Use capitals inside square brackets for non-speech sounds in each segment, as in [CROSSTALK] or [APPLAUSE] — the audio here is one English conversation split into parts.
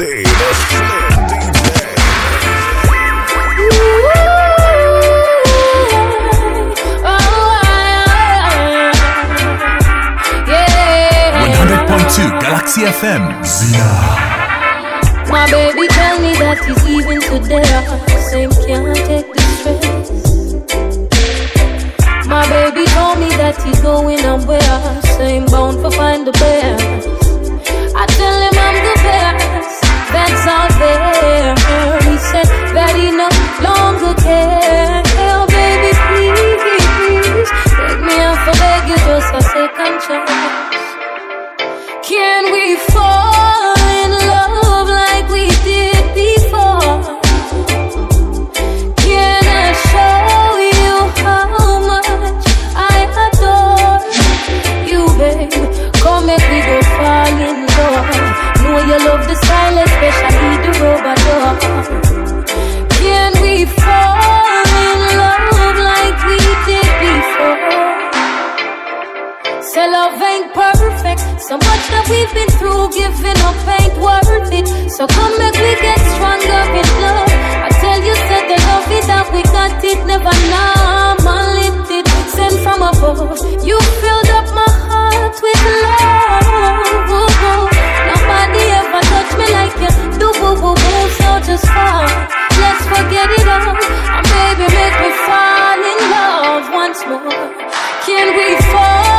Dave, DJ. to Galaxy FM. Zina. My baby tell me that he's leaving today. I same can't take the stress. My baby told me that he's going somewhere. Same bound for find the best. I tell him is all there. So much that we've been through, giving up ain't worth it. So come back, we get stronger in love. I tell you, said the love is that we got it, never numb, unlimited, sent from above. You filled up my heart with love. Nobody ever touched me like you do, boo boo woo. So just fall, let's forget it all, and baby, make me fall in love once more. Can we fall?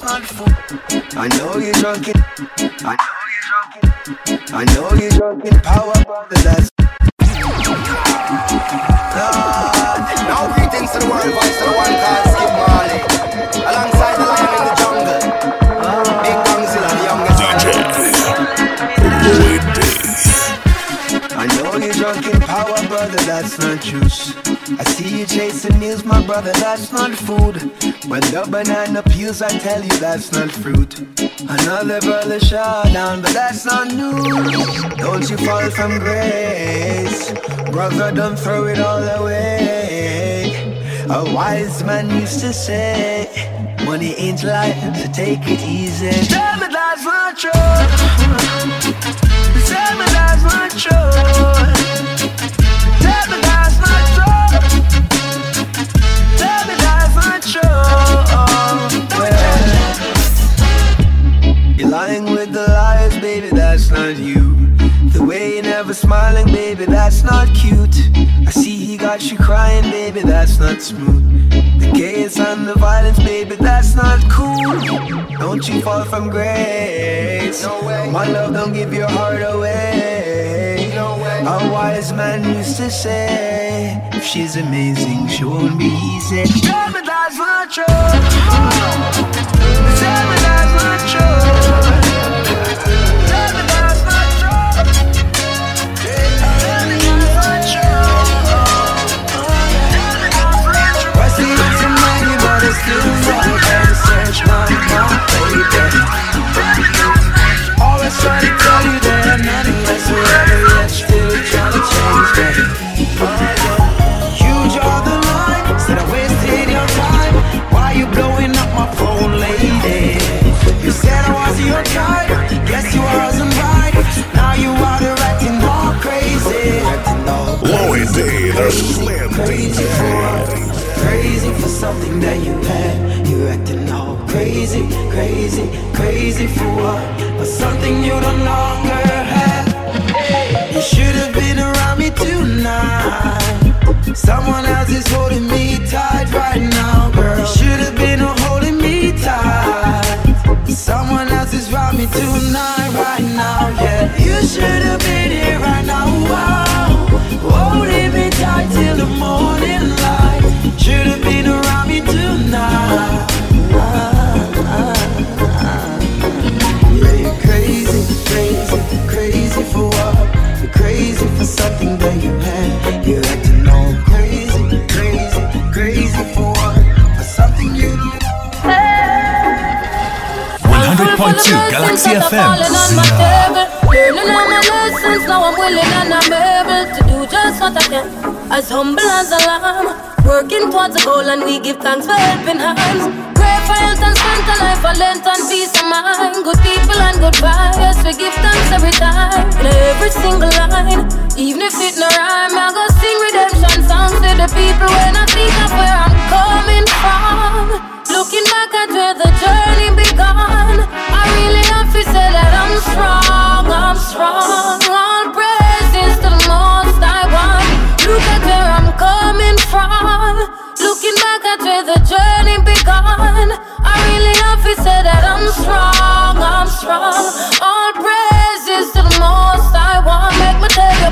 handful. I know you're drunk it. I know you're drunk it. I know you're drunk in power, but that's. Ah, Lord, now greetings to the world, voice to the one called Skip Marley. Alongside the lion in the jungle. Big Gongzilla, the youngest. DJ I know you're drunk in power, brother, that's not juice. I see you chasing meals, my brother, that's not food. When the banana peels, I tell you that's not fruit. Another brother shot down, but that's not news. Don't you fall from grace, brother, don't throw it all away. A wise man used to say, Money ain't life, so take it easy. Tell me that's not true. Tell me that's not true. Never smiling, baby, that's not cute. I see he got you crying, baby, that's not smooth. The chaos and the violence, baby, that's not cool. Don't you fall from grace. No way. My love don't give your heart away. No way. A wise man used to say, if she's amazing, she won't be easy. Tell me that's not true. Tell me that's not true. Baby. Crazy, crazy, crazy for what? For something you no longer have. You should have been around me tonight. Someone else is holding me tight 100.2 Galaxy FM. Learning all my lessons, now I'm willing. As humble as working towards a goal, and we give thanks for helping hands. Pray for health and life of length and peace of mind. Good people and good vibes, we give thanks every time. In every single line, even if it no rhyme, I go sing redemption songs to the people when I think of where I'm coming from. Looking back at where the journey began, Have to say that I'm strong, I'm strong. All praises to the most I want. Look at where I'm coming from. Looking back at where the journey began, I really have to say that I'm strong, I'm strong. All praises to the most I want.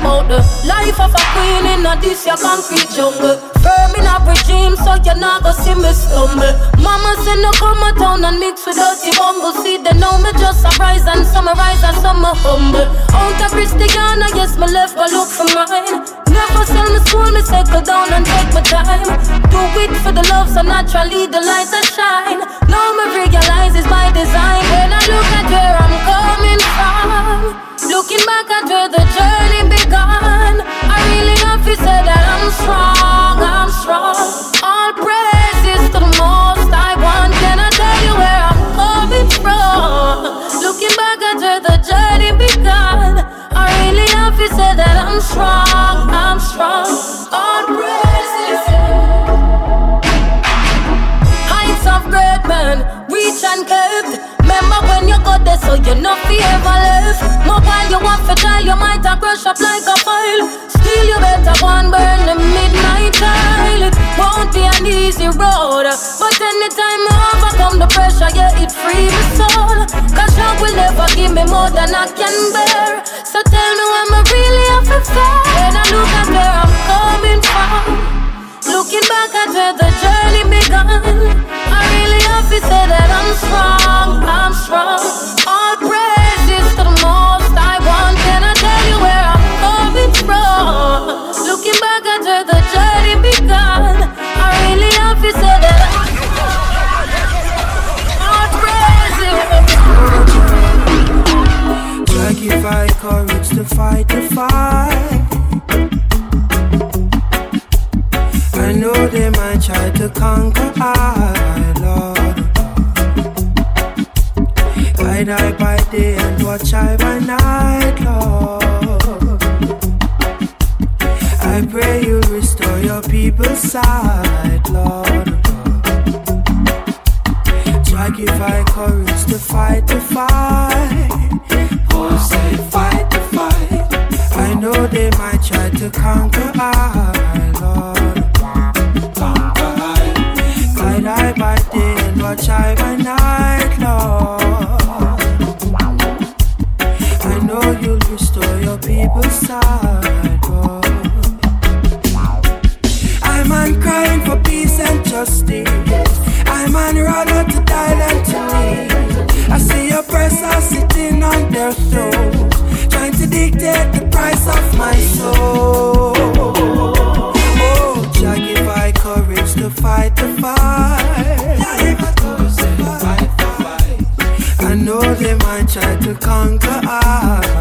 About the life of a queen in a this your concrete jungle. Firm in a regime, so you not go see me stumble. Mama say no come a town and mix with dirty bumble. See they know me just a rise and summarize and some a humble. Out of Christiana, yes me left go look for mine. Never sell me soul, me settle down and take my time. Do it for the love, so naturally the lights that shine. Now me realize it's by design. When I look at where I'm coming from, looking back at where the journey began, I really have to say that I'm strong, I'm strong. All praises to the most I want. Can I tell you where I'm coming from? Looking back where the journey began, I really have to say that I'm strong, I'm strong. All When there, so you know be ever left. Mobile, you want for child, you might have crush up like a file. Still, you better go and burn the midnight oil. It won't be an easy road, but anytime I overcome the pressure, yeah, it free my soul. Cause love will never give me more than I can bear. So tell me when I really to fair. When I look at where I'm coming from. Looking back at where the journey began, if you say that I'm strong, I'm strong. All praise is the most I want. Can I tell you where I'm coming from? Looking back after the journey begun, I really have to say that I'm. strong. All praise is the most. praises. Sanctify courage to fight the fight. I know they might try to conquer I Guide I by day and watch I by night, Lord. I pray you restore your people's sight, Lord. Try give I courage to fight the fight. Oh, say fight the fight. I know they might try to conquer I, Lord. Conquer I. Guide I by day and watch I by night, see oppressors sitting on their thrones, trying to dictate the price of my soul. Oh, Jah give I courage to fight the fight. I know they might try to conquer I.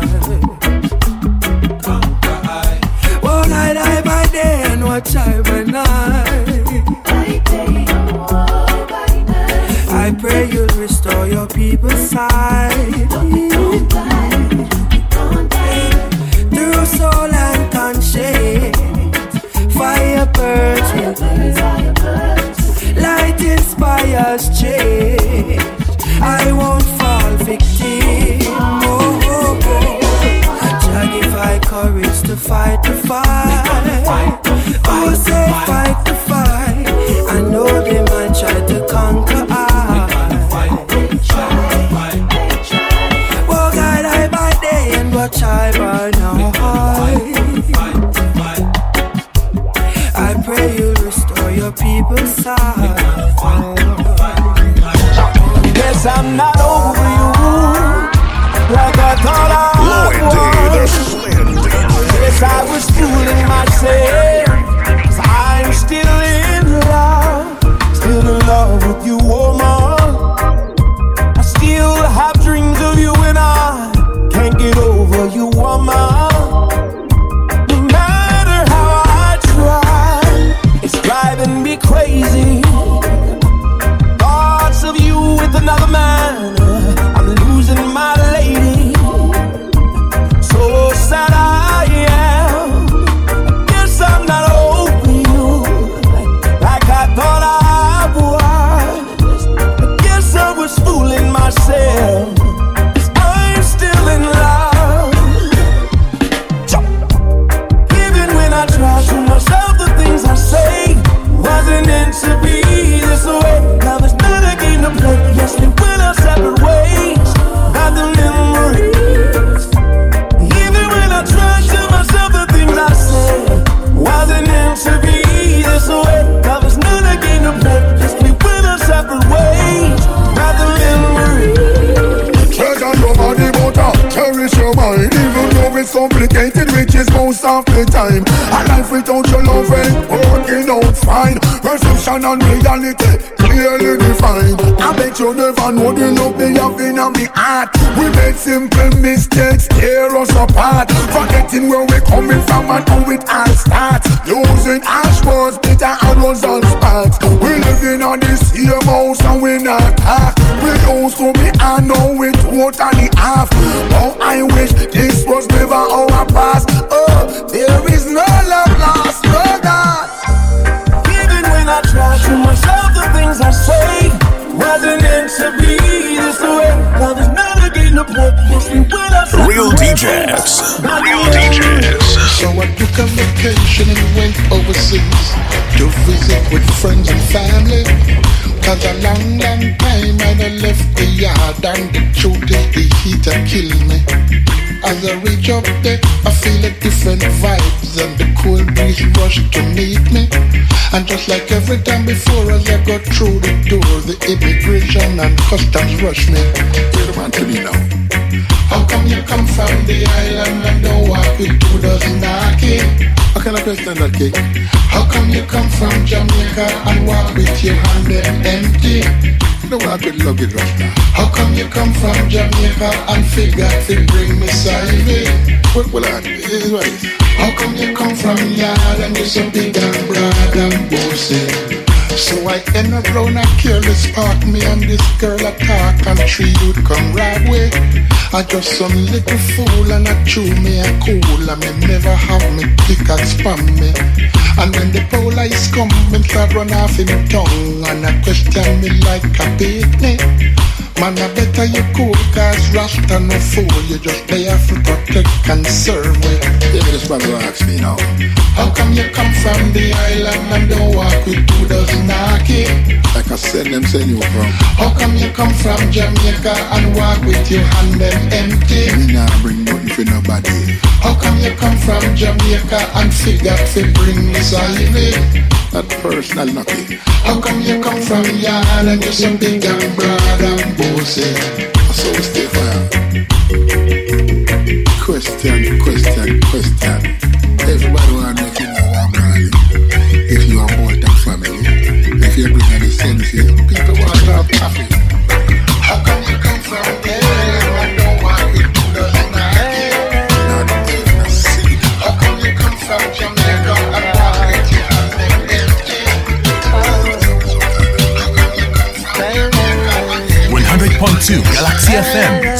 Real. DJs. Real DJs. So I took a vacation and went overseas to visit with friends and family. Cause a long, long time I done left the yard and the truth is the heat a kill me. As I reach up there, I feel a different vibes and the cool breeze rush to meet me. And just like every time before, as I go through the door, the immigration and customs rush me. Man to me now. How come you come from the island and don't walk with two dozen knocking? How can I question that cake? How come you come from Jamaica and walk with your hand empty? No walk with luggage Rasta. How come you come from Jamaica and figure to bring me side? Well, well, I, it is what it is. How come you come from yard and you're so big and broad and bossy? So I end up round a careless park? Me and this girl a talk and three you'd come right way. I just some little fool and I chew me a cool and me never have me pick and spam me. And when the police come, me start run off in tongue and I question me like a picnic. Man, I better you cool, cause Rasta no fool. You just play a foot protect and serve with. Yeah, this brother ask me now. How come you come from the island and don't walk with two dozen knocky? Like I said, them send you from. How come you come from Jamaica and walk with your hand them empty? Me nah bring nothing for nobody. How come you come from Jamaica and forgot to bring me salivate? That personal lucky. How come you come from Yard and you're so big and broad and bossy? Question, question, question. Everybody want to know I'm. If you are. If you sense. People want to have coffee. How come you come from two, Galaxy FM.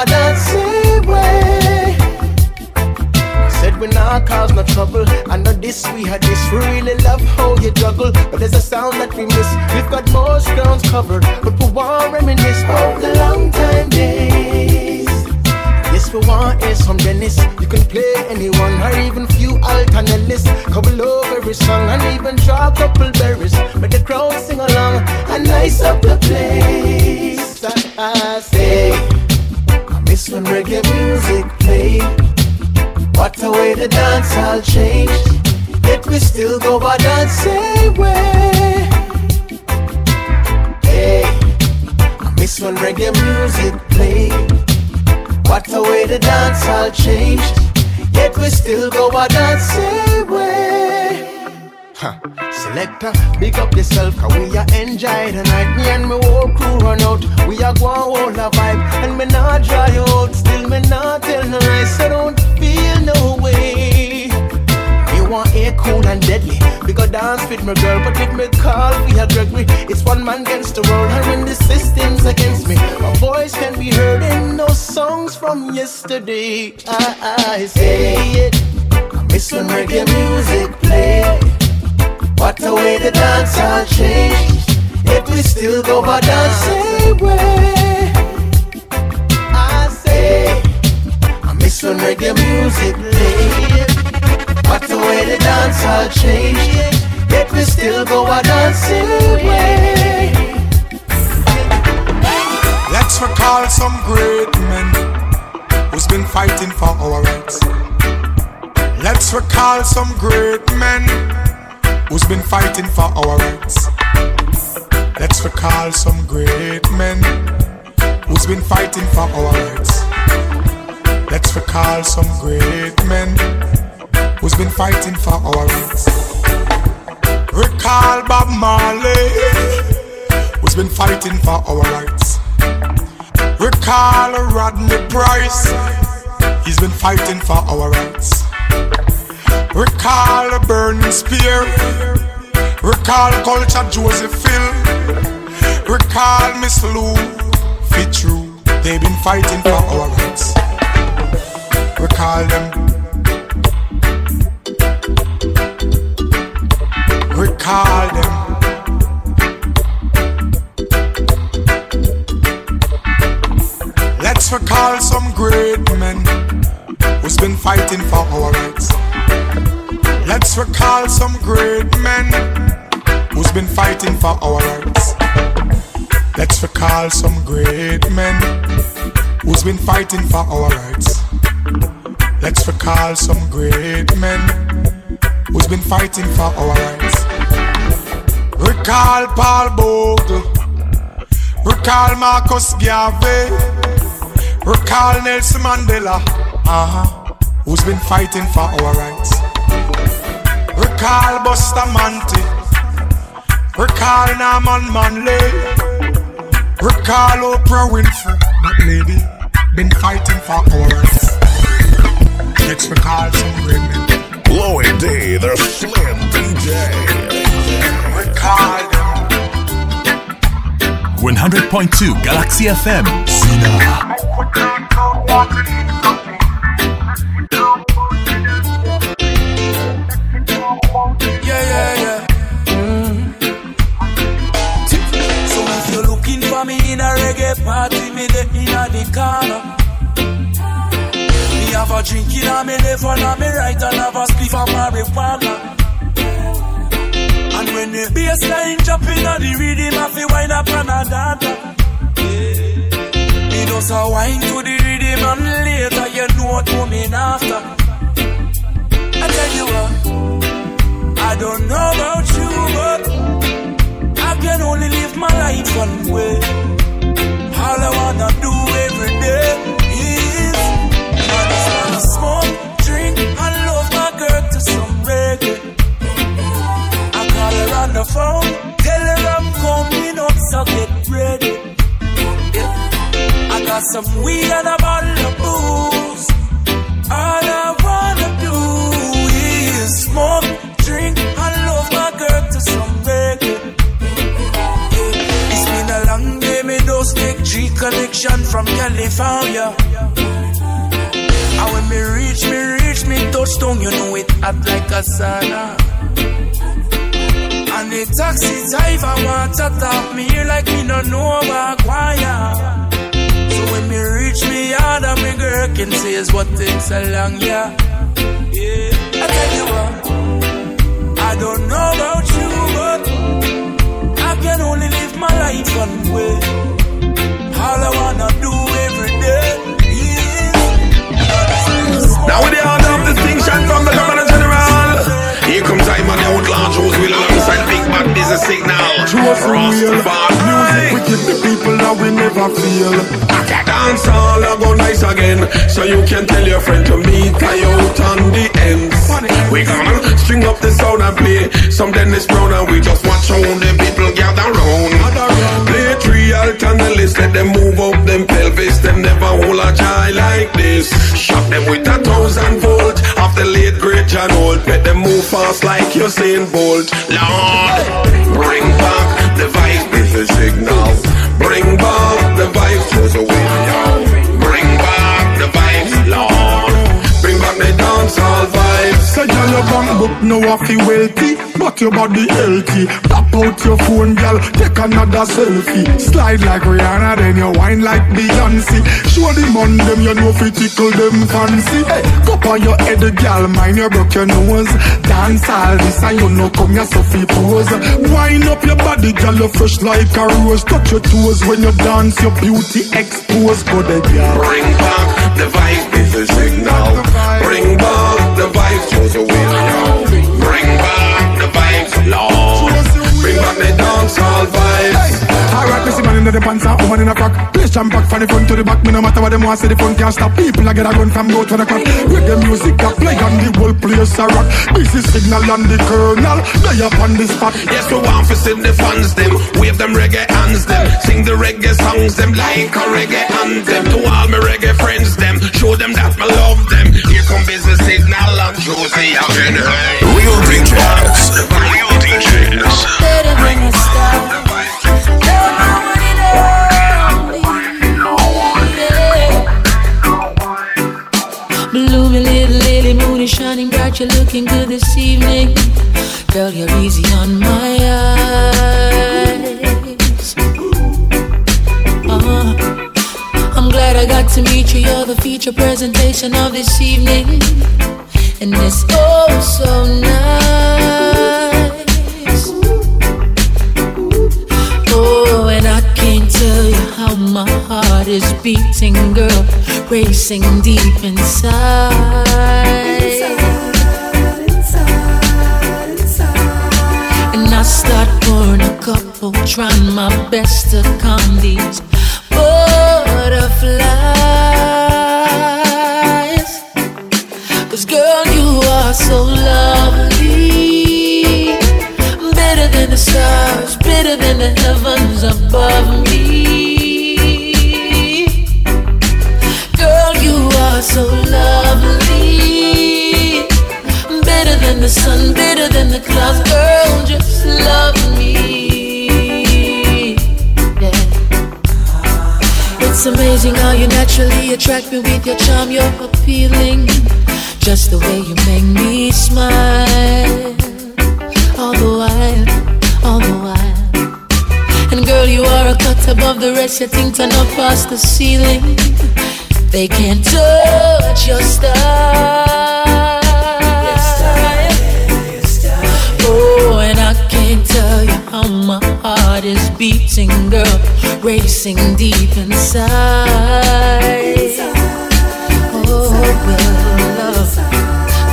By the same way. Said we not cause no trouble. I know this, we had this. We really love how you juggle. But there's a sound that we miss. We've got most grounds covered. But we want reminisce of the long time days. Yes, we want is from Dennis. You can play anyone or even few alternates. Couple over every song and even draw a couple berries. Make the crowd sing along and nice up reggae music played. What a way the dance all changed. Yet we still go by that same way. Hey, I miss when reggae music played. What a way the dance all changed. Yet we still go by that same way. Selector, big up yourself, cause we are enjoy the night. Me and my whole crew run out. We are going hold a vibe, and me not dry out. Still, me not tell no lies, so don't feel no way. You want air cool and deadly. We go dance with my girl, but with me call we are Gregory. It's one man against the world, and when the system's against me, my voice can be heard in no songs from yesterday. I, I say it. I miss when reggae music play. What a way the dance all changed. Yet we still go by the same way. I say, I miss when reggae music played. What a way the dance all changed. Yet we still go by the same way. Let's recall some great men who's been fighting for our rights. Let's recall some great men who's been fighting for our rights. Let's recall some great men who's been fighting for our rights. Let's recall some great men who's been fighting for our rights. Recall Bob Marley who's been fighting for our rights. Recall Rodney Price, he's been fighting for our rights. Recall Burning Spear, recall Culture Joseph Hill, recall Miss Lou Fitzroy, they've been fighting for our rights. Recall them. Recall them. Let's recall some great men who's been fighting for our rights. Let's recall some great men who's been fighting for our rights. Let's recall some great men who's been fighting for our rights. Let's recall some great men who's been fighting for our rights. Recall Paul Bogle, recall Marcus Garvey, recall Nelson Mandela, uh-huh, who's been fighting for our rights. Recall Bustamante, recall Norman Manley, recall Oprah Winfrey, that lady, been fighting for our rights. Let's recall some great men. Loey D, the Slim DJ. Recall them. 100.2 Galaxy FM. Zina. Party, me the in a the corner. Me have a drink in a me left and a me right and have a spliff of marijuana. And when the bass line drop in a the rhythm, I feel wind up and a dance. Me just a wine to the rhythm and later you know what coming after. I tell you what. I don't know about you, but I can only live my life one way. Want talk me here like me no know about choir. So when me reach me yard and me girl can say is what takes so long, yeah. Yeah, I tell you what, Busy Signal. Rastafari. Music we give the people that we never feel. Dance all I go nice again. So you can tell your friend to meet I out on the ends. We gonna string up the sound and play some Dennis Brown and we just watch how the people gather round. Play three alt on the list, let them move up them pelvis. Them never hold a child like this. Shot them with a thousand volt of the late great John Holt. Make them move fast like you're Usain Bolt. Lord, bring back the vibe with the signal. Bring back the vibes to the window. Bring back the vibes, Lord. Bring back the dancehall vibes. Say girl your bank book no to wealthy But your body healthy. Pop out your phone girl Take another selfie. Slide like Rihanna Then you wine like Beyonce. Show the man them you know fi tickle them fancy. Hey, Cup on your head girl Mind you broke your nose. Dance all this and you know come your Sophie pose. Wine up your body girl You fresh like a rose. Touch your toes when you dance Your beauty exposed Go there girl. Bring back the vibes with the signal. Bring back the vibes the. Bring back the vibes, Lord. The pants and woman in a crack. Play jam back from the front to the back. Me no matter what them want, say the front can't stop. People a get a gun from go to the crack. With the music that play and the whole place a rock. Busy signal and the colonel, they up on the spot. Yes, we want to see the fans them. Wave them reggae hands them. Sing the reggae songs them like a reggae anthem. To all my reggae friends them. Show them that I love them. Here come Busy Signal and Josie again. Hey. Real DJs. Real DJs. Better than a star. Shining bright. You're looking good this evening. Girl, you're easy on my eyes. Uh, I'm glad I got to meet you. You're the feature presentation of this evening. And it's oh so nice. Oh, and I can't tell you how my heart is beating, girl, racing deep inside. I start pouring a couple, trying my best to calm these butterflies. Cause girl, you are so lovely. Better than the stars, better than the heavens above me. Girl, you are so lovely. Better than the sun, better than the clouds, girl. Just love me. Yeah. It's amazing how you naturally attract me with your charm, you're appealing. Just the way you make me smile. All the while, all the while. And girl, you are a cut above the rest, your thing turn up past the ceiling. They can't touch your style. Heart is beating, girl, racing deep inside. Oh, girl,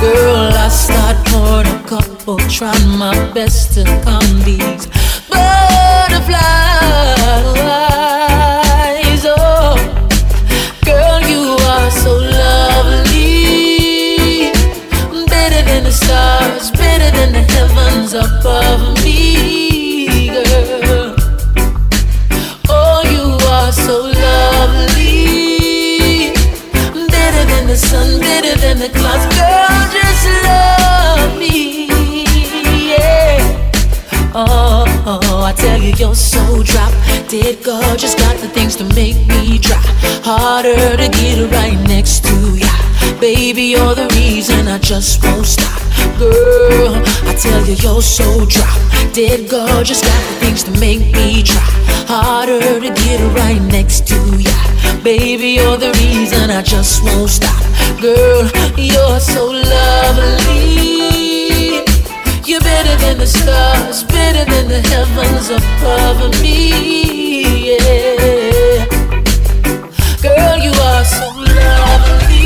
girl, I start pouring a couple, trying my best to calm these butterflies. Oh, girl, you are so lovely, better than the stars, better than the heavens above me, sun, better than the clouds, girl. Just love me, yeah. Oh, oh, oh I tell you, you're so drop dead gorgeous. Got the things to make me try harder to get right next to ya. Baby, you're the reason I just won't stop. Girl, I tell you, you're so drop dead gorgeous. Got the things to make me try harder to get right next to ya. Baby, you're the reason I just won't stop. Girl, you're so lovely. You're better than the stars, better than the heavens above me. Girl, you are so lovely.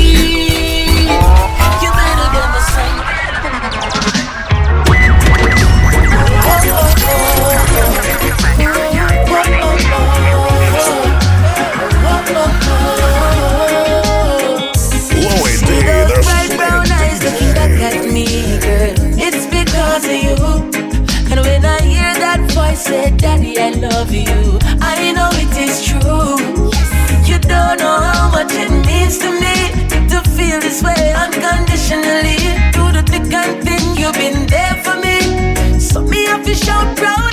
You're better than the sun. Louis D, the Bright brown eyes looking back at me, girl. It's because of you. And when I hear that voice say, Daddy, I love you, this way unconditionally. Through the thick and thin, you've been there for me. So me have to shout proudly.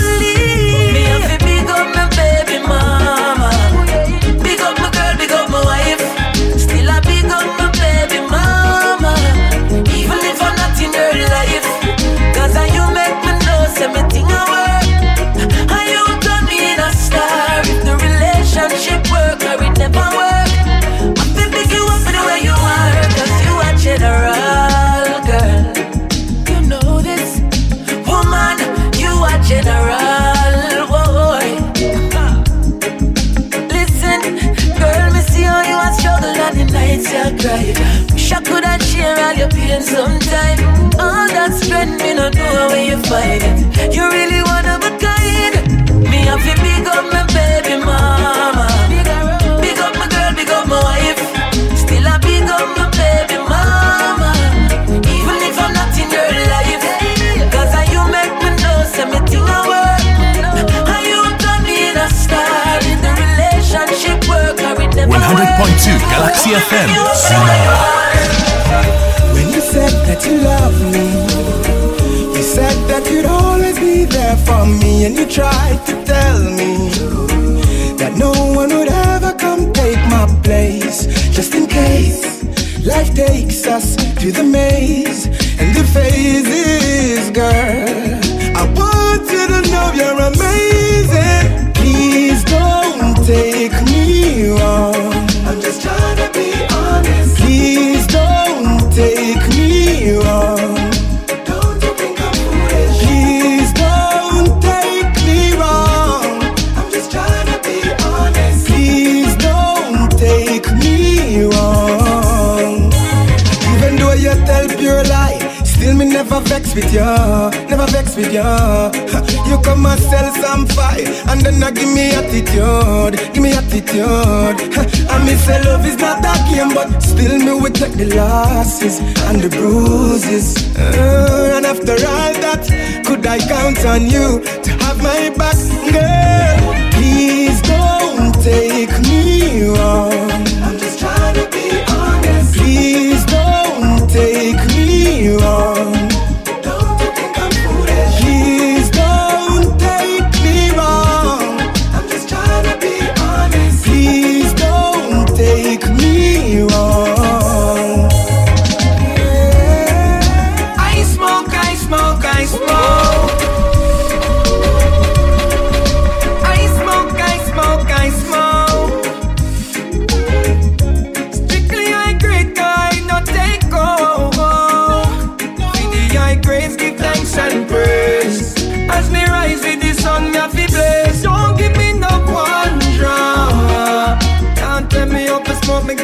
Cry. Wish I could have share all your pain sometime. All that strength, me no know where you find it. You really Galaxy FM. When you said that you love me, you said that you'd always be there for me, and you tried to tell me that no one would ever come take my place, just in case life takes us to the maze and the phases, girl. I want you to know you're amazing. Please don't take me wrong. I'm just trying to be honest. Please don't take me wrong. Don't you think I'm foolish? Please don't take me wrong. I'm just trying to be honest. Please don't take me wrong. Even though you tell pure lie, Still me never vex with never vex with ya. [LAUGHS] You come and sell some fire, and then I give me attitude, give me attitude. [LAUGHS] I me say love is not that game, but still me will take the losses and the bruises. Uh, and after all that, could I count on you to have my back, girl? Please don't take me wrong.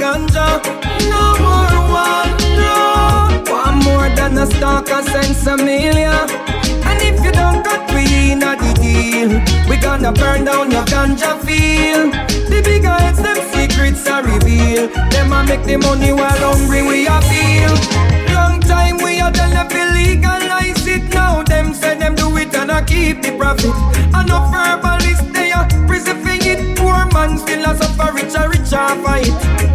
Ganja. No more one drop. One more than a stalker, sinsemilla. And if you don't cut we a the deal, we gonna burn down your ganja field. The bigger heads, them secrets are revealed. Them a make the money while hungry we a feel. Long time we a tell them legalize it. Now them say them do it and I keep the profit. And no verbalist they a prison for it. Poor man still a suffer, richer, richer fight.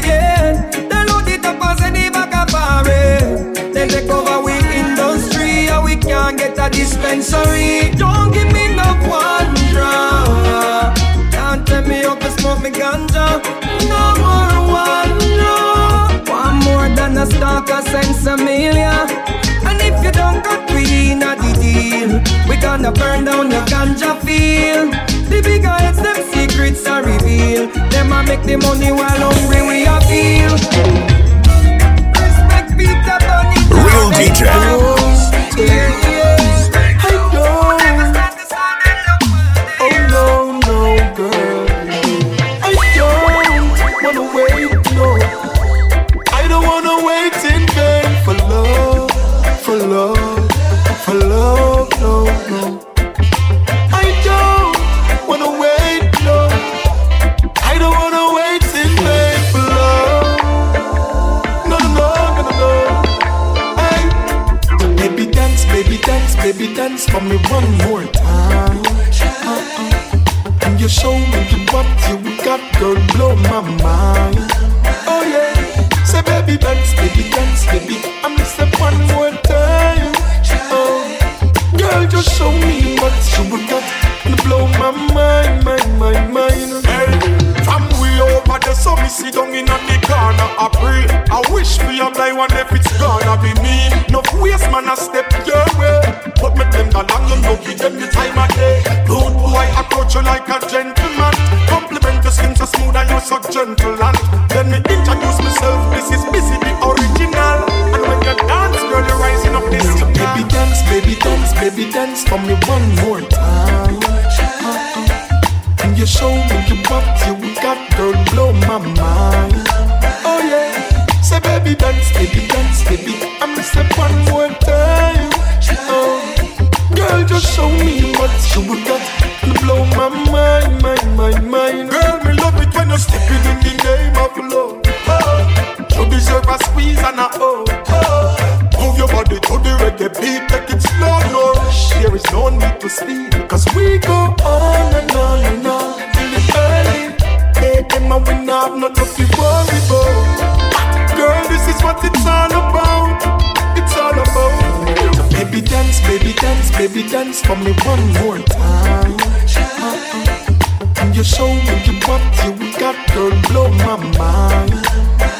Them. They load it up and send it back a foreign. Then take over we industry and we can't get a dispensary. Don't give me no one drama. Can't tell me how to smoke me ganja. No more one drop. One more than a stalker sinsemilla. If you don't cut we in a the deal, we gonna burn down your ganja field. The bigger heads, them secrets are revealed. Them a make the money while hungry we a feel. Respect Peter Bunny. Real DJ. Yeah. For me one baby dance, baby dance for me one more time. And you show me you what you got, girl, blow my mind. Oh yeah, say baby dance, baby dance, baby. I'm say one more time. Oh, girl, just show me what you got, baby dance, for me one more time. And you show me what you got, girl, blow my mind.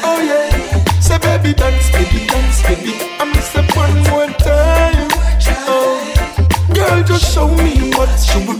Oh yeah, say baby dance, baby dance, baby. I'm say one more time. Oh, girl, just show me what you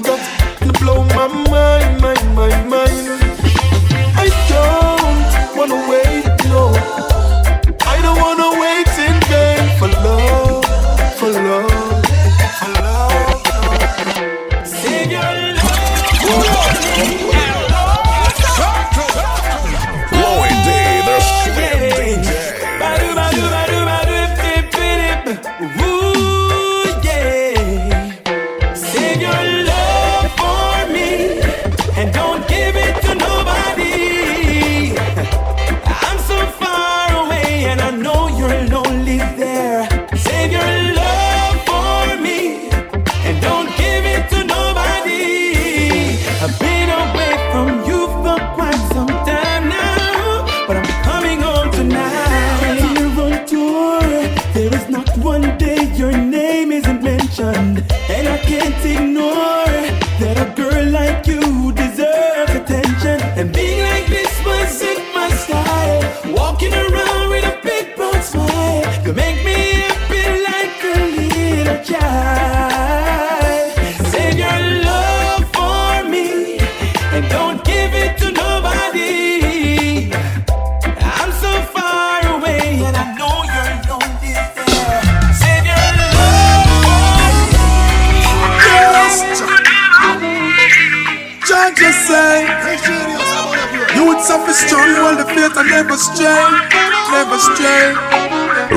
just say, youths of a strong, while the faith and never stray, never stray.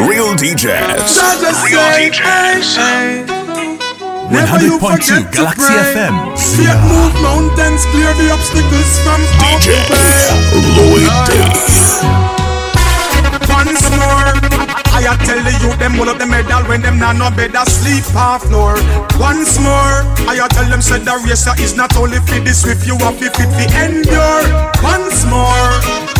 Real DJs. Jah just Real say, DJs. hey, hey. 100.2 forget to Galaxy pray. FM. Faith move mountains, clear the obstacles from out DJ the. Lloyd D. Once more, I tell the youth them hold up the medal when them not no bed sleep on floor. Once more, I tell them said the racer is not only fit the swift, you have to fit the endure. Once more,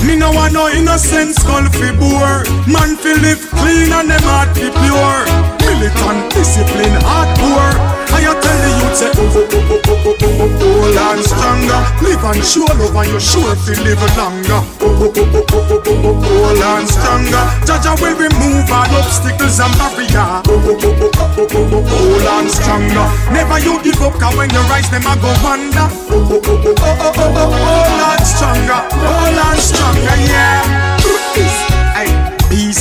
me no want no innocent skull fi bore. Man fi live clean and them heart fi pure. Militant discipline hardcore. I tell the youth say oh oh oh oh oh oh oh oh and stronger. Live and show love and you sure fi live longer. Oh oh oh oh oh oh oh oh and stronger. Jah Jah will remove all obstacles and barrier. Oh oh oh oh oh oh oh oh and stronger. Never you give up 'cause when you rise them a go under. Oh oh oh oh oh oh oh oh and stronger. Oh and stronger, yeah.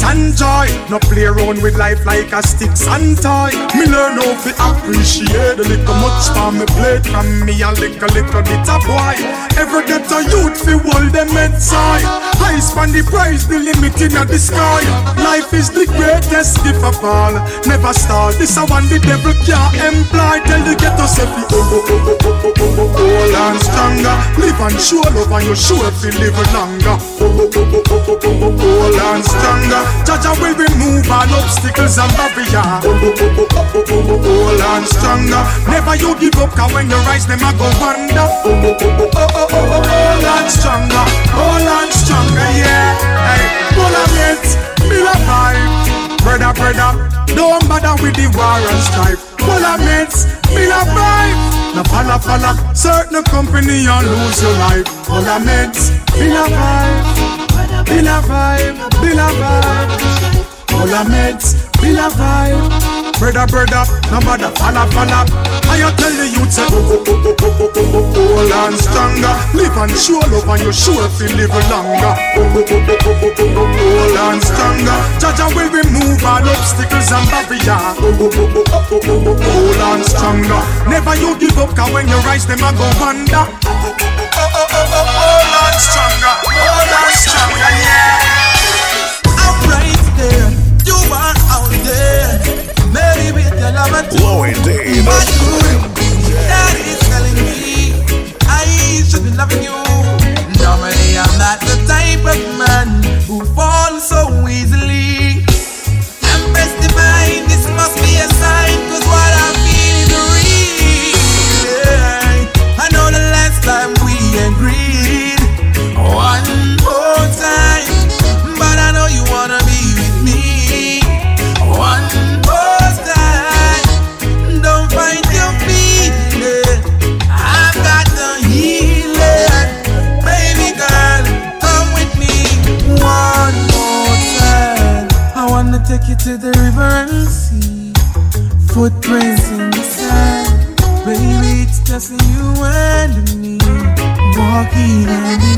Peace and joy, no play around with life like a sticks and toy. Me learn how to appreciate the little much for me plate from me a little little bit of boy. Every get a youth fi hold them inside. I span the prize, the limit in the sky. Life is the greatest gift of all. Never stall. This a one the devil can't employ. Tell the ghetto say fi oh oh oh oh oh oh oh oh oh and stronger. Live and show love and you sure fi live longer. Oh oh oh oh oh oh oh oh oh and stronger. Jah Jah will remove all obstacles and barrier. Hold on stronger. Never you give up, cause when you rise, them a go wonder. Hold on stronger. Hold on stronger, yeah. Hey, pull on it. Feel a vibe. Brother, brother, don't bother with the war and strife. Pull on it. Feel a vibe. Now follow, follow. Certain company, you lose your life. Pull on it. Feel a vibe. Bill a vibe, Bill a vibe. All a meds, Bill a vibe. Brother, brother, no matter, follow, follow. I tell the youth, say, oh, oh, oh, oh, oh, oh, oh, hold on stronger. Live and show love and you sure if you live longer. Oh, oh, oh, oh, oh, oh, oh, oh, hold on stronger. Jah Jah will remove all obstacles and barriers. Oh, oh, oh, oh, oh, oh, oh, oh, hold on stronger. Never you give up, cause when you rise, them a go under stronger. Oh, and stronger, yeah. I'm right there, you are out there. Maybe with your love and Lloyd D. But that is telling me I should be loving you. Normally I'm not the type of man who falls so easily. Empress divine, this must be a sign, cause what I footprints in the sand. Baby, it's just you and me walking hand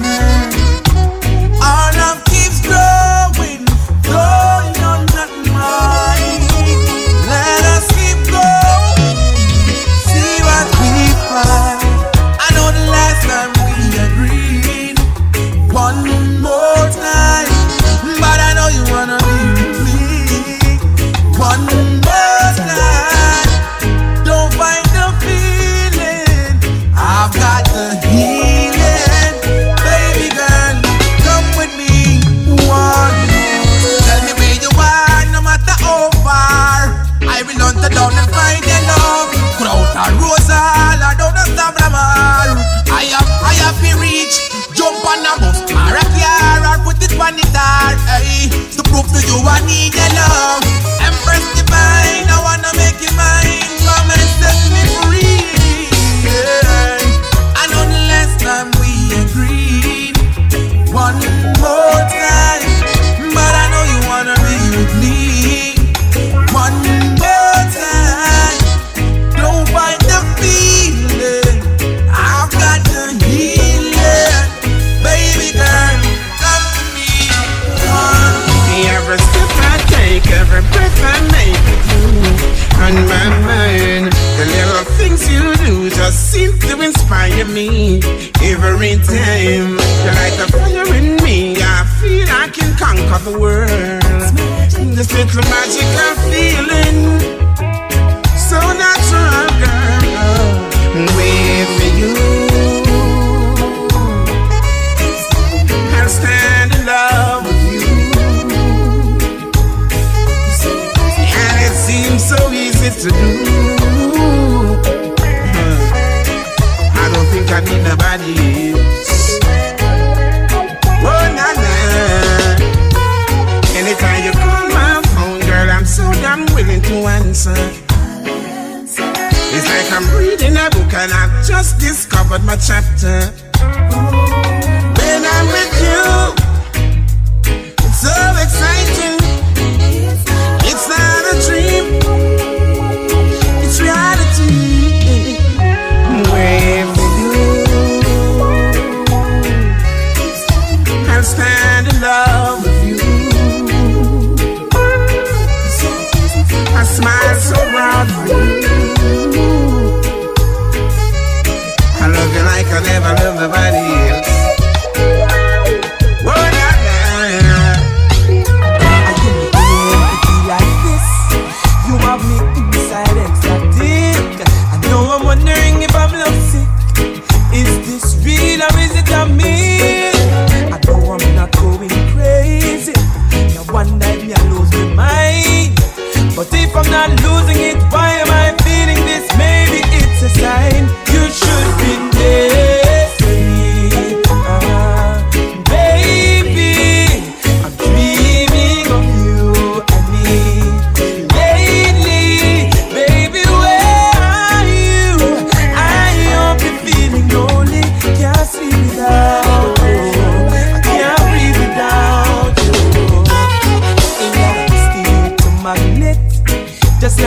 the magic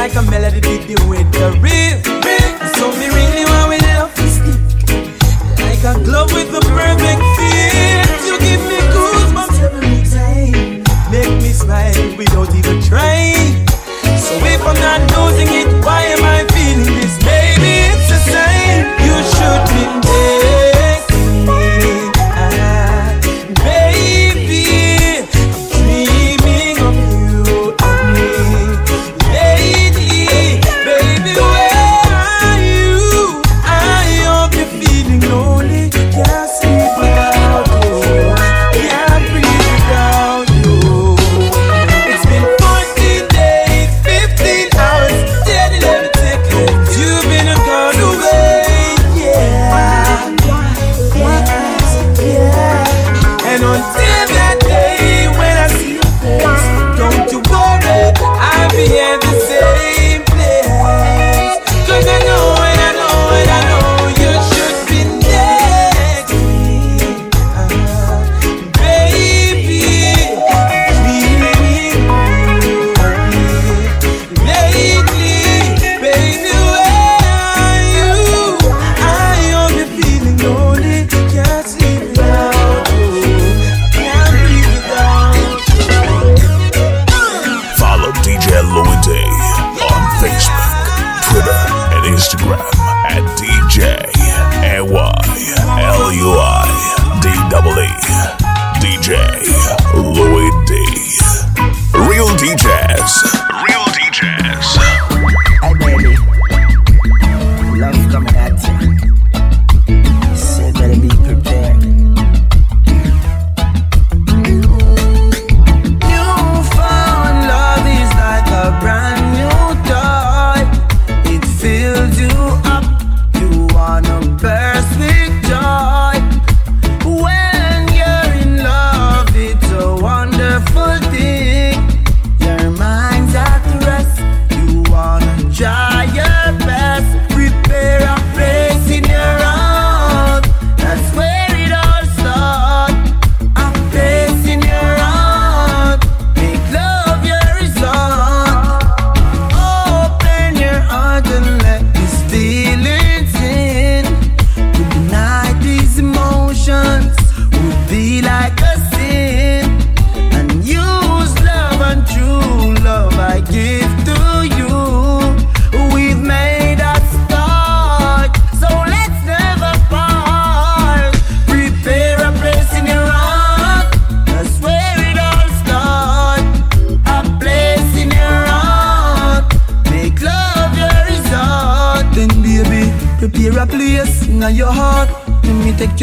like a melody beat the way the real, real. So me really want we love to is Like a glove with the perfect fit. You give me goosebumps every time. Make me smile without even trying. So if I'm not losing.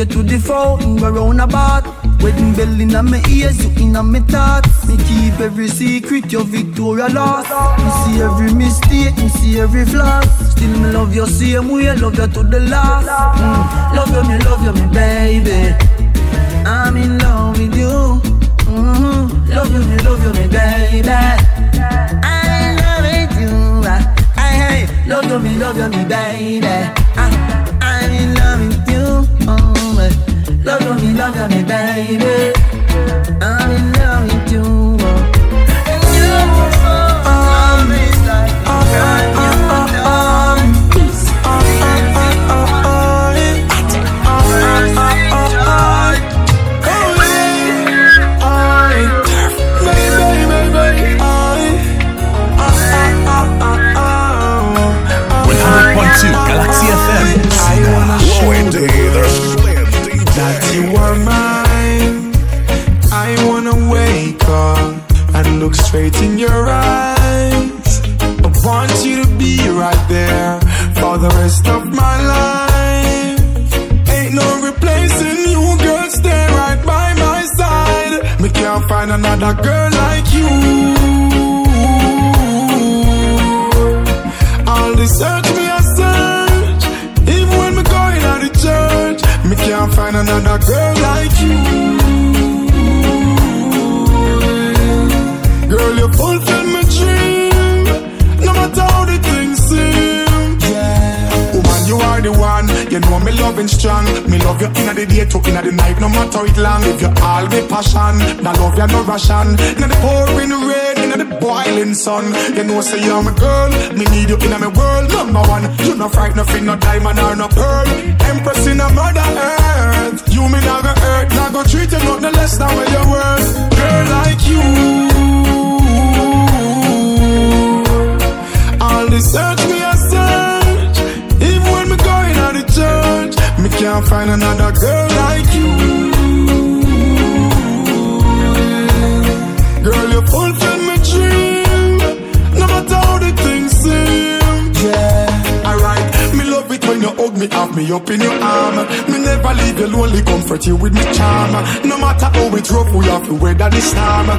You to the phone, go round about. Wedding bell inna my ears, you inna my thoughts. Me keep every secret, your Victoria lost. Me see every mistake, me see every flaw. Still me love you same way, love you to the last. Mm. Love you, me love you, me baby. I'm in love with you. Mm-hmm. Love you, me love you, me baby. In love with you. I, I, I love you, me love you, me baby. Love you, love you, me, baby. Straight in your eyes. I want you to be right there for the rest of my life. Ain't no replacing you, girl. Stay right by my side. Me can't find another girl like you. All the search me a search, even when me going out of church, me can't find another girl like you. You know me loving strong. Me love you inna the day to inna the night, no matter it long. If you all be passion, na love you no ration. Inna the pouring rain, inna the boiling sun. You know say you're my girl. Me need you inna my world, number one. You no fright, nothing, no diamond or no pearl. Empress in a mother earth. You me go hurt, not go treat you nothing less than what you're worth. Girl like you. All the search me going out of church, me can't find another girl like you. Girl, you fulfill my dream, no matter how the things seem. Yeah, alright. Me love it when you hug me, have me up in your arm. Me never leave you lonely, comfort you with me charm. No matter how it rough, we have to weather the storm.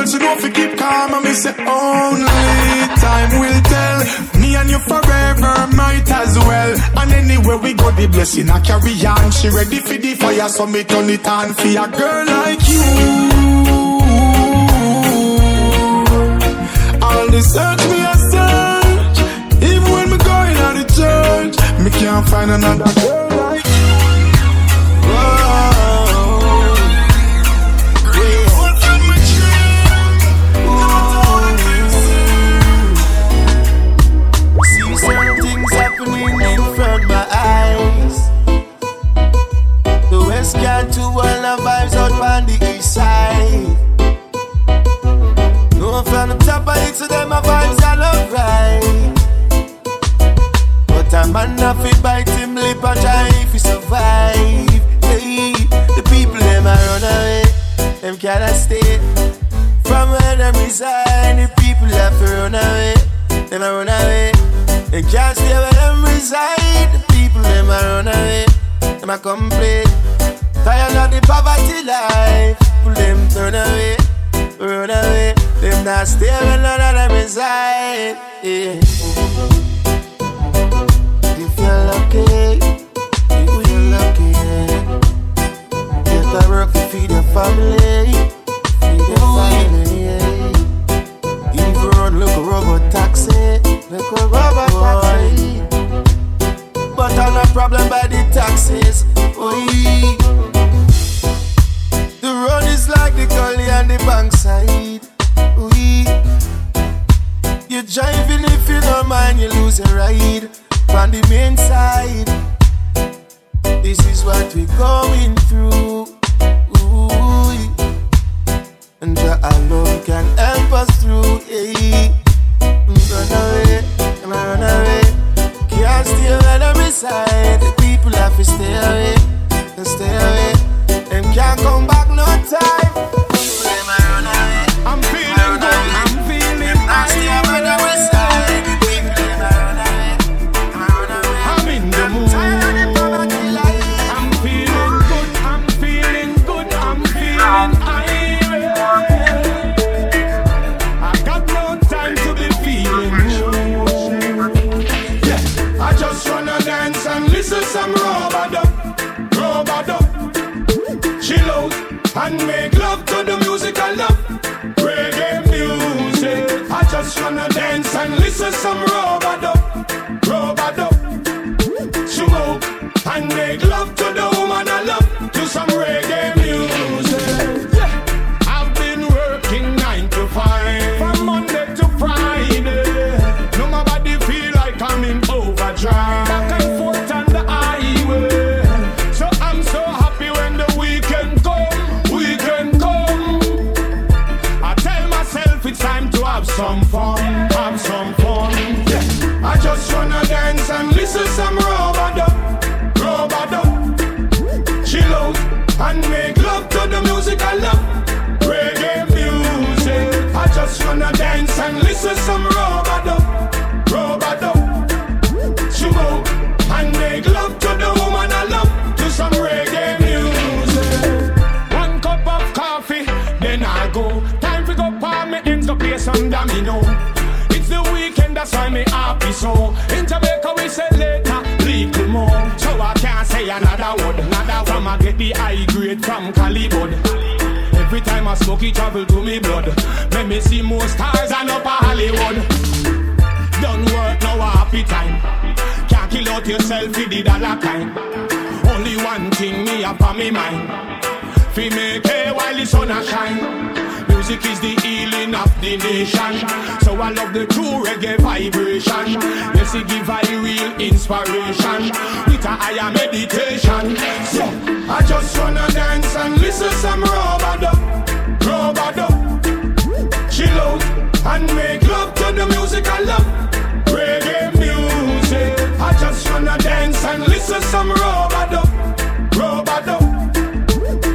Girl, she know you keep calm. And me say only time will tell. Me and you forever might as well. And anywhere we go, the blessing I carry on. She ready for the fire, so me turn it on for a girl like you. All the search me a search, even when me going out of church, me can't find another girl them, my vibes are alright. But a man have to bite him lip and try if he survive. Hey, the people them a run away, them cannot stay. From where them reside, the people have to run away, them a run away. They can't stay where them reside, the people them a run away, them a complain. Tired of the poverty life, people them turn away, run away. Them not stay where none of them reside. Yeah. If you're lucky, if you're lucky, get a work to feed your family, feed your family. Yeah. If run, look a robot taxi, look a robot taxi. But I'm not problem by the taxes. Oh, Oi. The yourself with the dollar kind. Only one thing me up on me mind. Fi make hay while the sun a shine. Music is the healing of the nation. So I love the true reggae vibration. Yes, it give I real inspiration. With a higher meditation. So I just wanna dance and listen some rub-a-dub, rub-a-dub. Chill out and make love to the music I love. Dance and listen some rub-a-dub, rub-a-dub.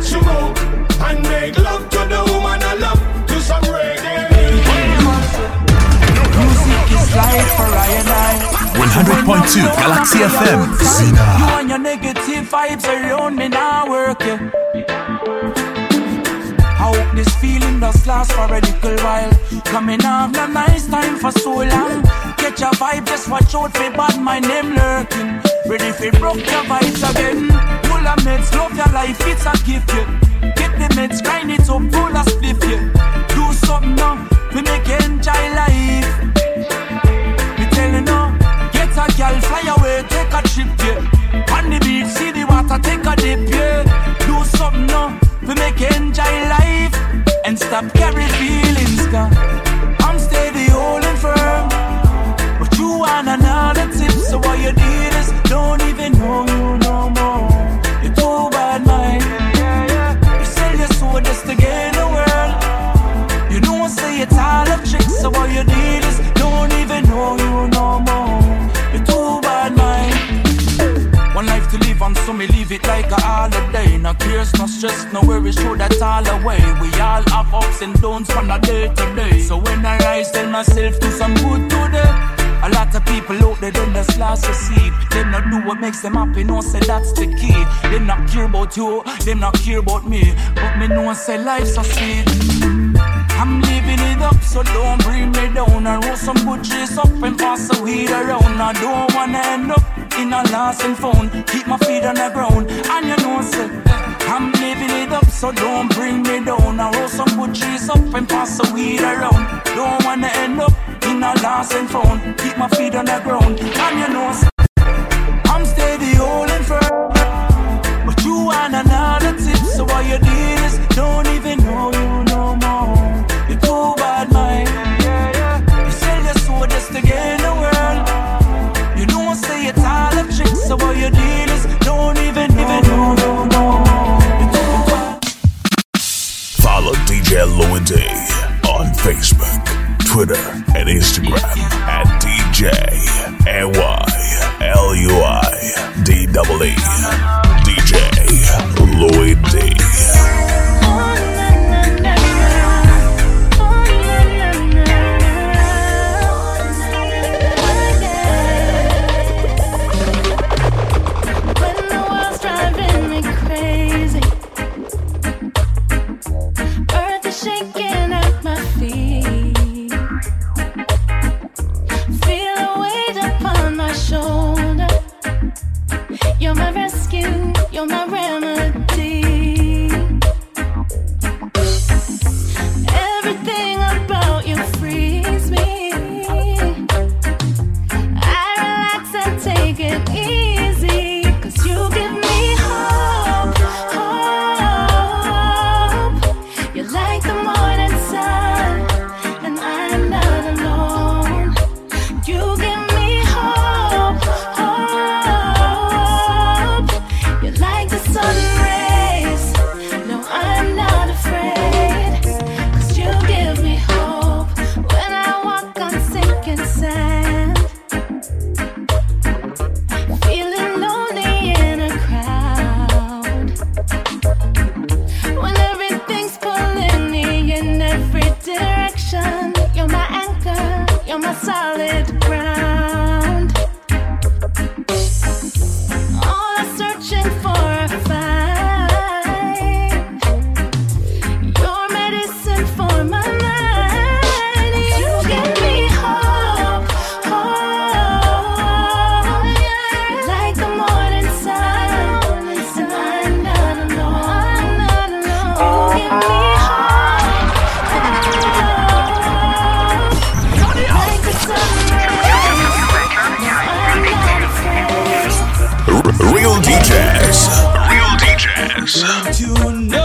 Smoke and make love to the woman I love. To some reggae Music is life for I and I. 100.2 Galaxy FM. You and your negative vibes around me now work yeah. I hope this feeling does last for a little while. Coming off the nice time for so long. Get your vibe, just watch out for bad my name lurking. Ready for broke your vibes again. Full of meds, love your life, it's a gift. Yeah. Get the meds, grind it up, full of spliff. Yeah. Do something now, we make enjoy life. Me tell you now, get a girl, fly away, take a trip, yeah. On the beach, see the water, take a dip, yeah. Do something now, we make enjoy life and stop carry so what you did is don't even know you no more. You're too bad, mind. You sell your soul just to gain the world. You know, say it's all a trick, so what you did is don't even know you no more. You're too bad, mind. One life to live and so me live it like a holiday. No cares, no stress, no worries, show that all away. We all have ups and downs from a day to day. So when I rise, tell myself do some good today. A lot of people out there them just lost sleep. Them not do what makes them happy, no say that's the key. Them not care about you, them not care about me. But me know say life's so sweet. I'm living it up, so don't bring me down. I roll some good trees up and pass the weed around. I don't wanna end up in a lost and found. Keep my feet on the ground, and you know, say, eh, I'm living it up, so don't bring me down. I roll some good trees up and pass the weed around. Don't found. Keep my feet on the ground, and you know, Twitter, and Instagram at DJ L-U-I-D-E-E. action.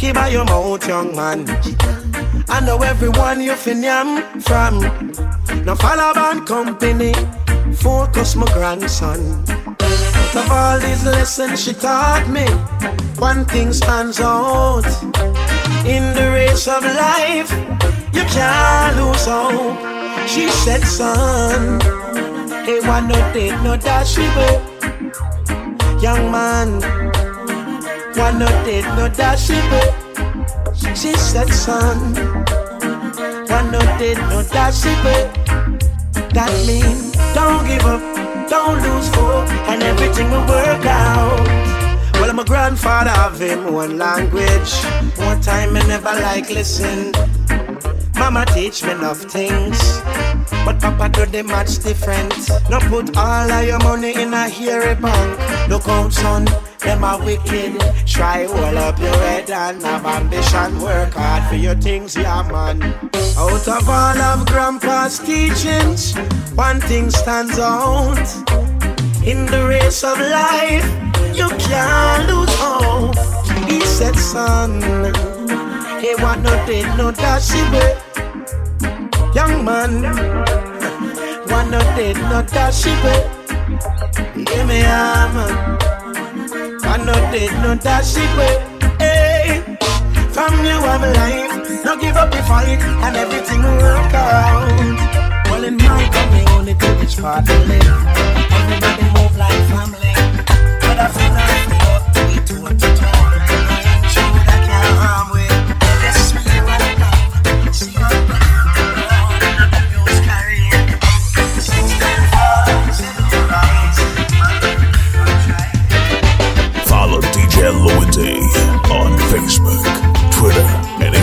Keep by your mouth, young man. I know everyone you fin yam from. Now follow band company, focus my grandson. Of all these lessons she taught me, one thing stands out. In the race of life, you can't lose hope. She said, son, hey, why no date, no dashable. Young man, why no date, no dashable. She said, son, why no date, no dashable. That mean don't give up, don't lose hope, and everything will work out. Well, I'm a grandfather of him one language. one time I never like listen. Mama teach me enough things. But Papa do the much different. No put all of your money in a hairy bank. Look out, son, them are wicked. Try hold up your head and have ambition. Work hard for your things, yeah, man. Out of all of Grandpa's teachings, one thing stands out. In the race of life, you can't lose hope. He said, son, he want no date, no dashy way. Young man, [LAUGHS] want no date, no dashy way. Give me a man, want no date, no dashy way. Hey, from you I'm life, no give up the fight, and everything will work out. Well, in my community, which part to live, everybody move like family. But I feel like we ought to be two to two.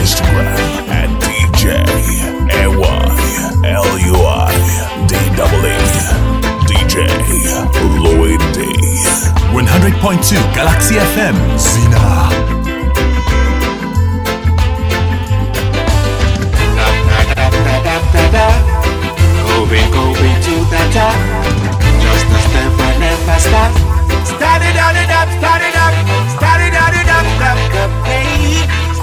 Instagram at DJ DJ Louis D 100.2 Galaxy FM Zina Going, going to the top. Just a step and never stop. Start it on it up, start it up, start it on it up, up, up, hey.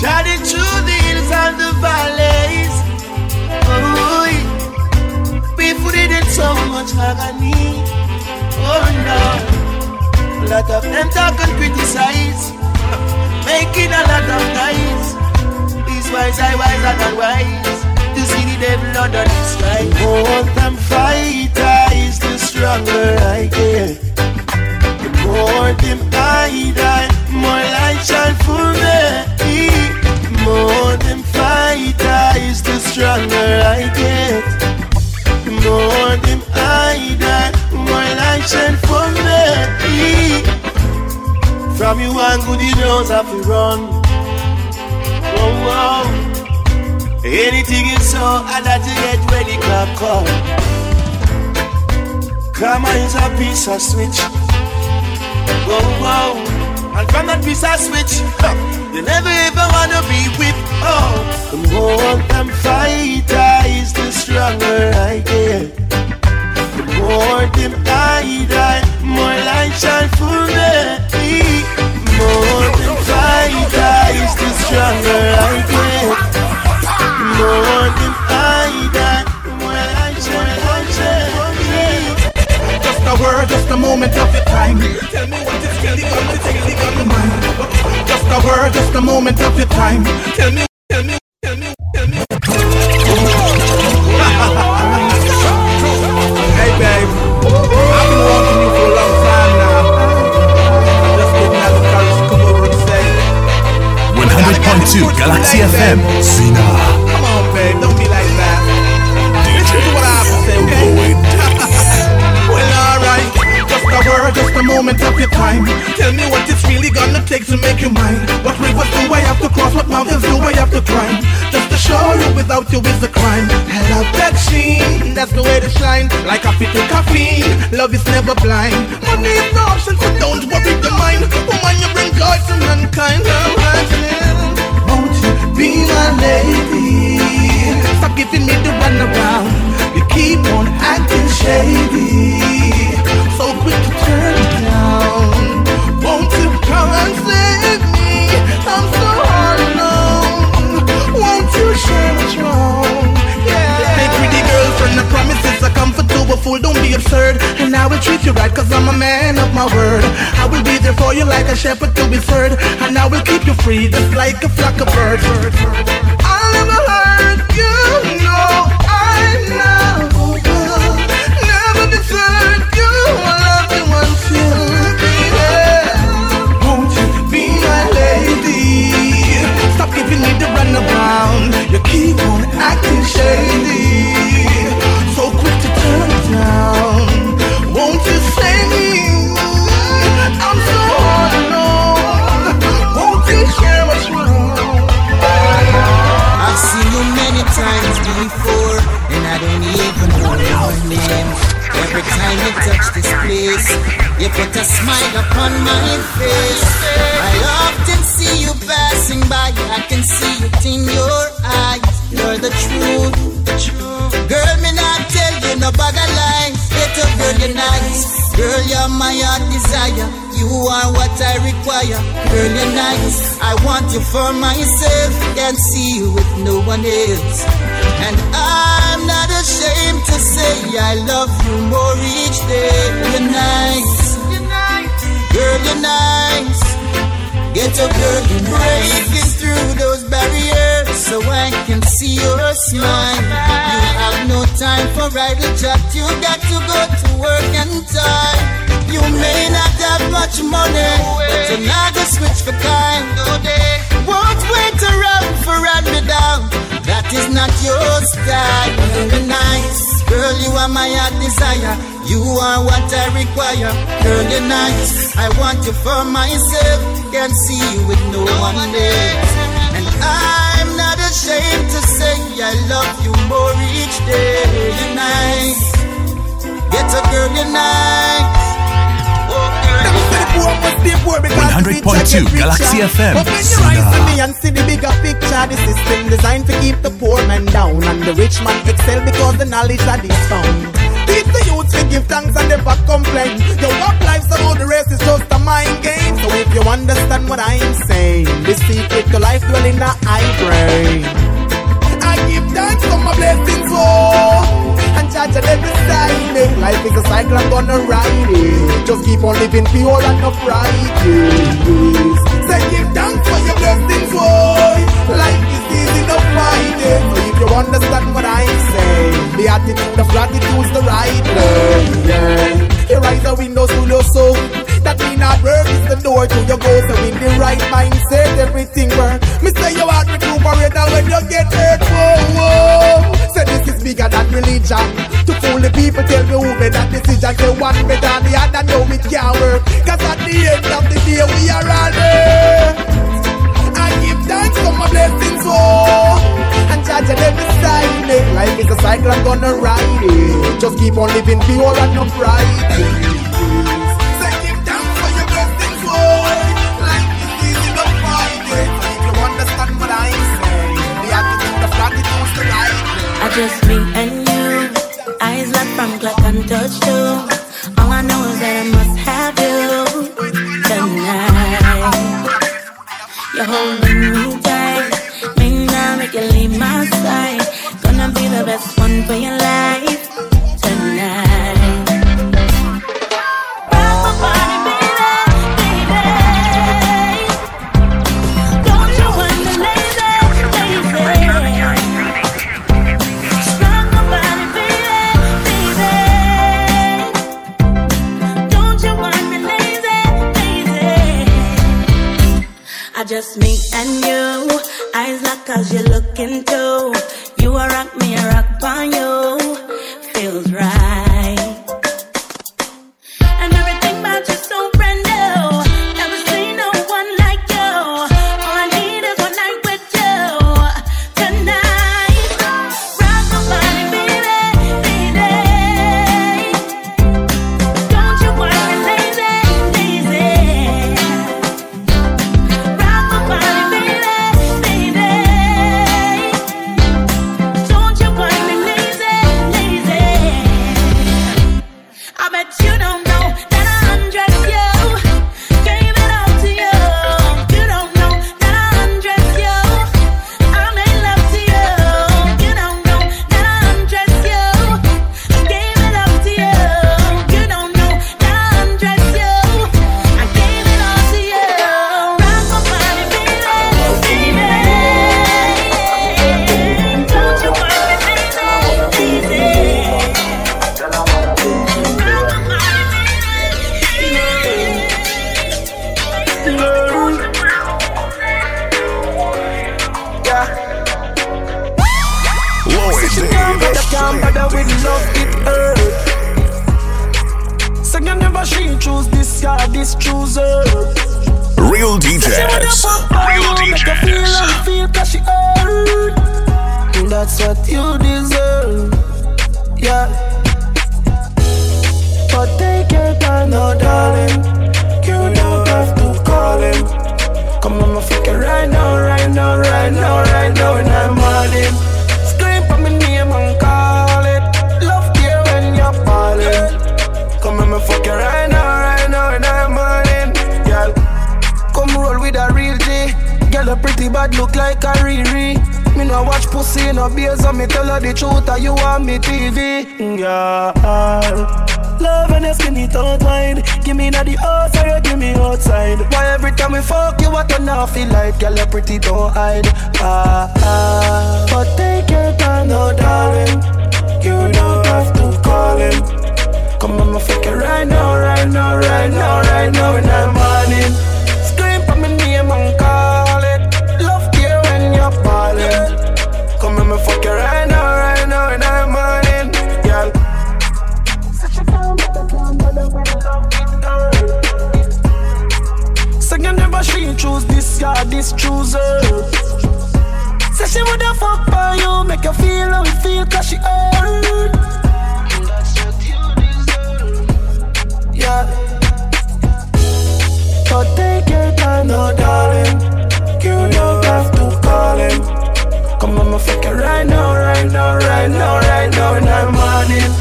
Shining through the hills and the valleys. Oh, it in so much agony. Oh no, a lot of them talk and criticize, [LAUGHS] making a lot of noise. These wise, I wiser than wise. To see the devil under sky. The more them fight, I the stronger I get. The more them I more light shine for me. The more them fight, I the stronger I get. The more hide, I more light shine for me. From you and good you knows have to run. Whoa, whoa. Anything is so hard that you get ready, clap come. Karma is a piece of switch. Whoa, whoa. And from that piece of switch, [LAUGHS] huh, you never ever wanna be whipped. Oh, the more them fight, is the stronger I get. The more them I more light shine for me. More them fight, die is the stronger I get. The more them word, just a moment of your time. Tell me what is really gonna really gonna mind. Just a word, just a moment of your time. Tell me, tell me, tell me, tell me. hey babe, I've been wanting you for a long time now. Just didn't have the courage to come over and say. 100.2 Galaxy FM Zina Just a just a moment of your time. Tell me what it's really gonna take to make you mine. What rivers do I have to cross? What mountains do I have to climb? Just to show you without you is a crime. Hello, Sheen, that's the way to shine. Like a fit to caffeine, love is never blind. Money is no option, so don't worry your mind. Woman, you bring joy to mankind. I'm won't you be my lady? Stop giving me the runaround. lady. So quick to turn don't be absurd. And I will treat you right, cause I'm a man of my word. I will be there for you like a shepherd to his herd. And I will keep you free, just like a flock of birds. I'll never hurt You keep on acting shady. So quick to turn it down. Won't you save me? I'm so all alone. Won't you share what's wrong? I've seen you many times before, and I don't even know your name. Every time you touch this place, you put a smile upon my face. I often see you passing by, I can see it in your the truth. Girl, me not tell you no bag of lies. Little girl, you're nice. Girl, you're my heart desire. You are what I require. Girl, you're nice. I want you for myself. Can't see you with no one else. And I'm not ashamed to say I love you more each day. You're nice. Girl, you're nice. Get up, girl, breaking through those barriers so I can see your smile. You have no time for idle chat. You got to go to work and time. You may not have much money, but you're not gonna switch for kind. Won't wait around for run me down. That is not your style. Nice, girl. You are my heart desire. You are what I require. Girl, you're nice. I want you for myself. Can't see you with no one else. And not ashamed to say I love you more each day. You're nice. Get a girl, you're nice. Oh, 100.2 Galaxy FM. Open your eyes to me and see the bigger picture. The system designed to keep the poor man down and the rich man excel because the knowledge that is found. Living pure and upright. Yes. Say give thanks for your blessings, oh. Life is easy find it. So if you understand what I'm saying, the attitude, the platitude's the right way. Yeah. Here rise the windows to your soul. That mean hard work is the door to your goals. So in the right mindset, everything work. Me say your heart recuperate when you get hurt, whoa, whoa. Say this is bigger than religion. To people, tell me who made that decision. Say one better than the other, know it can't work. Cause at the end of the day, we are all there. I give thanks for my blessings, oh. And judge at every side. eh. Life is a cycle, I'm gonna ride it. Just keep on living pure and upright. Oh. Just me and from clock right now, right now, right now, right now, and I'm on.